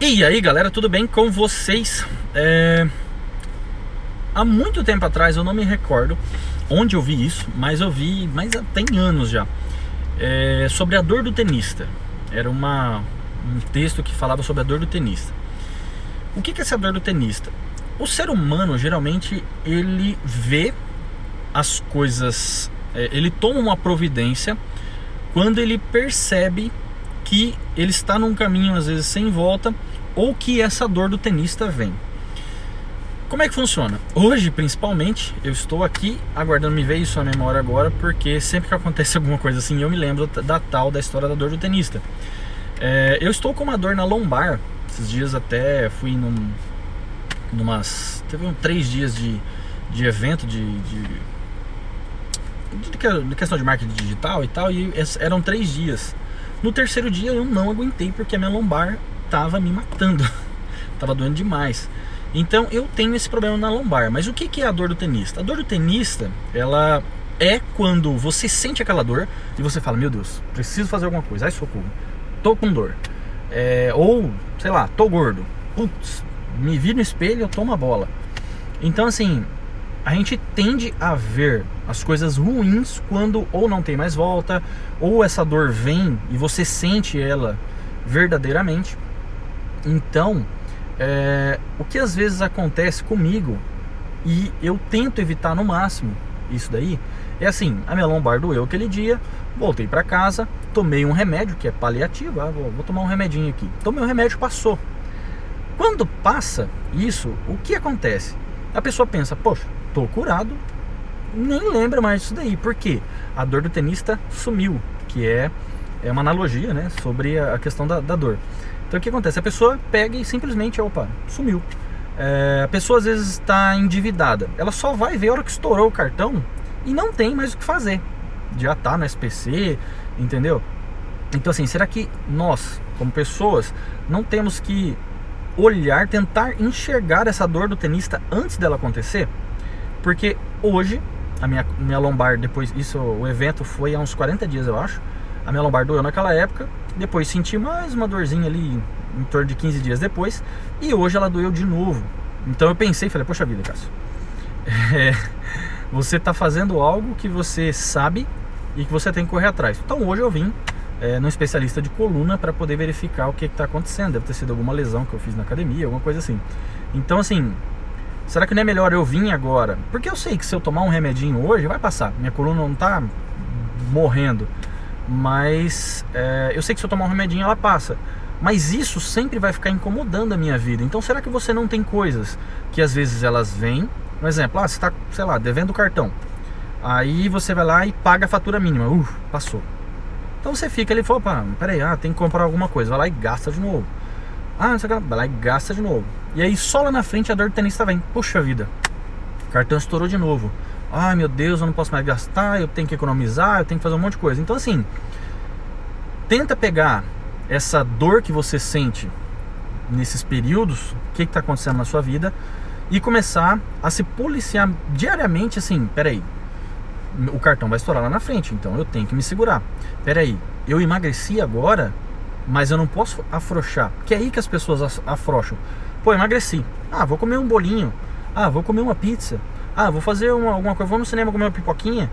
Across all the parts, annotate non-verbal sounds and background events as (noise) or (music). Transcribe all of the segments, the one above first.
E aí galera, tudo bem com vocês? É... Há muito tempo atrás, eu não me recordo onde eu vi isso, mas eu vi, mas tem anos já, é... sobre a dor do tenista. Era uma... um texto que falava sobre a dor do tenista. O que é essa dor do tenista? O ser humano geralmente ele vê as coisas, é, ele toma uma providência quando ele percebe que ele está num caminho às vezes sem volta ou que essa dor do tenista vem. Como é que funciona? Hoje, principalmente, eu estou aqui aguardando me ver isso na memória agora, porque sempre que acontece (laughs) alguma coisa assim, eu me lembro da tal da história da dor do tenista. É, eu estou com uma dor na lombar. Esses dias até fui num, numas. Teve um, três dias de, de evento de, de, de, de questão de marketing digital e tal, e eram três dias. No terceiro dia eu não aguentei porque a minha lombar tava me matando, (laughs) tava doendo demais. Então eu tenho esse problema na lombar. Mas o que, que é a dor do tenista? A dor do tenista, ela é quando você sente aquela dor e você fala: Meu Deus, preciso fazer alguma coisa. Ai, socorro, tô com dor. É, ou, sei lá, tô gordo. Putz, me vi no espelho, eu tomo a bola. Então, assim, a gente tende a ver as coisas ruins quando ou não tem mais volta, ou essa dor vem e você sente ela verdadeiramente. Então, é, o que às vezes acontece comigo e eu tento evitar no máximo isso daí é assim: a minha lombar doeu aquele dia, voltei para casa, tomei um remédio que é paliativo, ah, vou, vou tomar um remedinho aqui. Tomei um remédio, passou. Quando passa isso, o que acontece? A pessoa pensa, poxa, tô curado, nem lembra mais disso daí. Por quê? A dor do tenista sumiu, que é, é uma analogia né, sobre a, questão da, da dor. Então o que acontece? A pessoa pega e simplesmente, opa, sumiu. É, a pessoa às vezes está endividada. Ela só vai ver a hora que estourou o cartão e não tem mais o que fazer. Já está no SPC, entendeu? Então assim, será que nós, como pessoas, não temos que olhar, tentar enxergar essa dor do tenista antes dela acontecer? Porque hoje, a minha, minha lombar, depois, isso, o evento foi há uns 40 dias, eu acho. A minha lombar doeu naquela época, depois senti mais uma dorzinha ali em torno de 15 dias depois, e hoje ela doeu de novo. Então eu pensei, falei, poxa vida, Cássio, (laughs) é, você está fazendo algo que você sabe e que você tem que correr atrás. Então hoje eu vim é, num especialista de coluna para poder verificar o que está acontecendo. Deve ter sido alguma lesão que eu fiz na academia, alguma coisa assim. Então, assim, será que não é melhor eu vir agora? Porque eu sei que se eu tomar um remedinho hoje, vai passar. Minha coluna não está morrendo. Mas é, eu sei que se eu tomar um remedinho, ela passa. Mas isso sempre vai ficar incomodando a minha vida. Então, será que você não tem coisas que às vezes elas vêm? Um exemplo, ah, você está, sei lá, devendo o cartão. Aí você vai lá e paga a fatura mínima. Uh, passou então você fica ali e fala, opa, peraí, ah, tem que comprar alguma coisa. Vai lá e gasta de novo. Ah, não sei o que, vai lá e gasta de novo. E aí só lá na frente a dor do tenista vem. Puxa vida, o cartão estourou de novo. Ai meu Deus, eu não posso mais gastar, eu tenho que economizar, eu tenho que fazer um monte de coisa. Então assim, tenta pegar essa dor que você sente nesses períodos, o que está acontecendo na sua vida, e começar a se policiar diariamente assim, peraí, o cartão vai estourar lá na frente, então eu tenho que me segurar. Pera aí, eu emagreci agora, mas eu não posso afrouxar. Que é aí que as pessoas afrouxam. Pô, emagreci. Ah, vou comer um bolinho. Ah, vou comer uma pizza. Ah, vou fazer uma, alguma coisa, vou no cinema comer uma pipoquinha.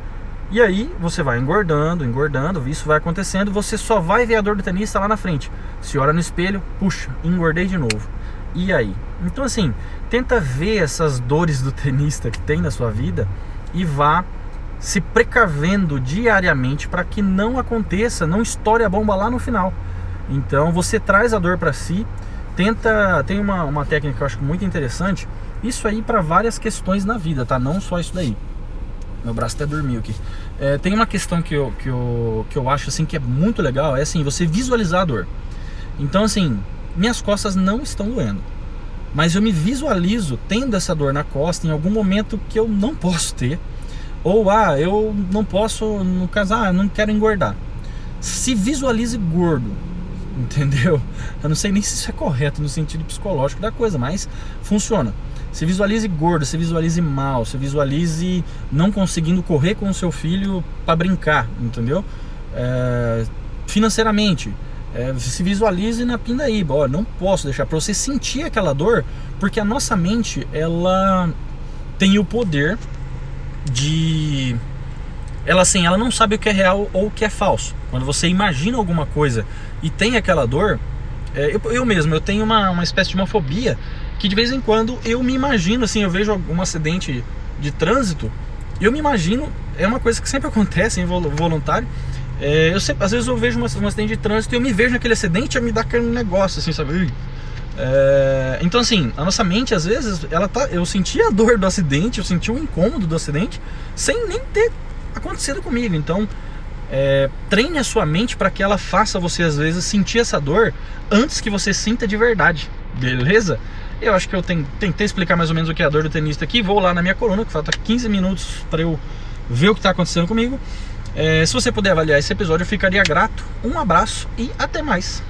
E aí você vai engordando, engordando, isso vai acontecendo, você só vai ver a dor do tenista lá na frente. Se olha no espelho, puxa, engordei de novo. E aí? Então assim, tenta ver essas dores do (laughs) tenista que tem na sua vida e vá se precavendo diariamente para que não aconteça, não estoure a bomba lá no final. Então você traz a dor para si, tenta. Tem uma, uma técnica que eu acho muito interessante. Isso aí para várias questões na vida, tá? Não só isso daí. Meu braço até dormiu aqui. É, tem uma questão que eu, que, eu, que eu acho assim que é muito legal, é assim, você visualizar a dor. Então assim, minhas costas não estão doendo. Mas eu me visualizo tendo essa dor na costa em algum momento que eu não posso ter ou, ah, eu não posso, no caso, ah, não quero engordar. Se visualize gordo, (laughs) entendeu? Eu não sei nem se isso é correto no sentido psicológico da coisa, mas funciona. Se visualize gordo, se visualize mal, se visualize não conseguindo correr com o seu filho para brincar, entendeu? É, financeiramente, É, se visualize na pindaíba, ó, não posso deixar para você sentir aquela dor, porque a nossa mente ela tem o poder de ela assim, ela não sabe o que é real ou o que é falso. Quando você imagina alguma coisa e tem aquela dor, é, eu, eu mesmo, eu tenho uma, uma espécie de uma fobia que de vez em quando eu me imagino assim, eu vejo um acidente de trânsito, eu me imagino, é uma coisa que sempre (laughs) acontece em voluntário, é, eu sempre, às vezes eu vejo um acidente de trânsito e eu me vejo naquele acidente e me dá aquele negócio assim, sabe? É, então assim, a nossa mente às vezes, ela tá, eu senti a dor do acidente, eu senti o incômodo do acidente, sem nem ter acontecido comigo. Então, é, treine a sua mente para que ela faça você às vezes sentir essa dor antes que você sinta de verdade, beleza? Eu acho que eu tentei explicar mais ou menos o que é a dor do tenista aqui. Vou lá na minha coluna, que falta 15 minutos para eu ver o que está acontecendo comigo. É, se você puder avaliar esse episódio, eu ficaria grato. Um abraço e até mais.